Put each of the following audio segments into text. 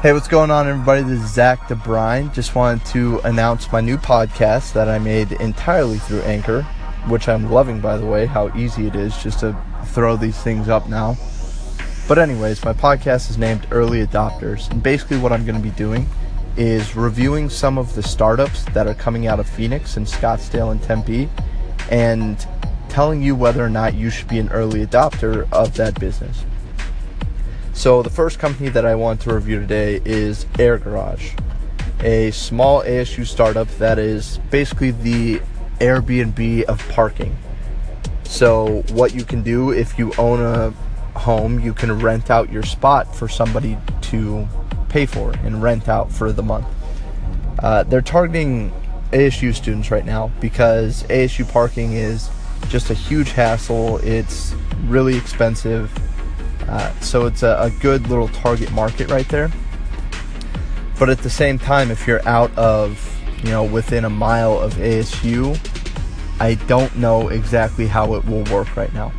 Hey, what's going on, everybody? This is Zach DeBrine. Just wanted to announce my new podcast that I made entirely through Anchor, which I'm loving, by the way, how easy it is just to throw these things up now. But, anyways, my podcast is named Early Adopters, and basically, what I'm going to be doing is reviewing some of the startups that are coming out of Phoenix and Scottsdale and Tempe and telling you whether or not you should be an early adopter of that business. So, the first company that I want to review today is Air Garage, a small ASU startup that is basically the Airbnb of parking. So, what you can do if you own a home, you can rent out your spot for somebody to pay for and rent out for the month. Uh, they're targeting ASU students right now because ASU parking is just a huge hassle. It's really expensive uh, so it's a, a good little target market right there. But at the same time, if you're out of, you know, within a mile of ASU, I don't know exactly how it will work right now.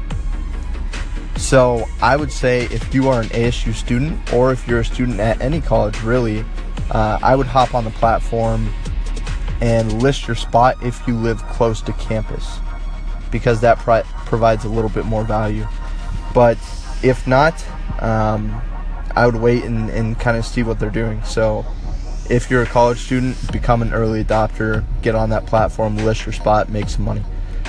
So I would say if you are an ASU student or if you're a student at any college, really, uh, I would hop on the platform and list your spot if you live close to campus because that pri- provides a little bit more value. But if not, um, I would wait and, and kind of see what they're doing. So if you're a college student, become an early adopter, get on that platform, list your spot, make some money.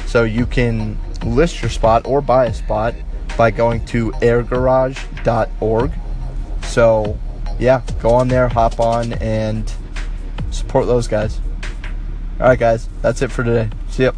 So you can list your spot or buy a spot by going to airgarage.org. So yeah, go on there, hop on, and support those guys. All right, guys, that's it for today. See ya.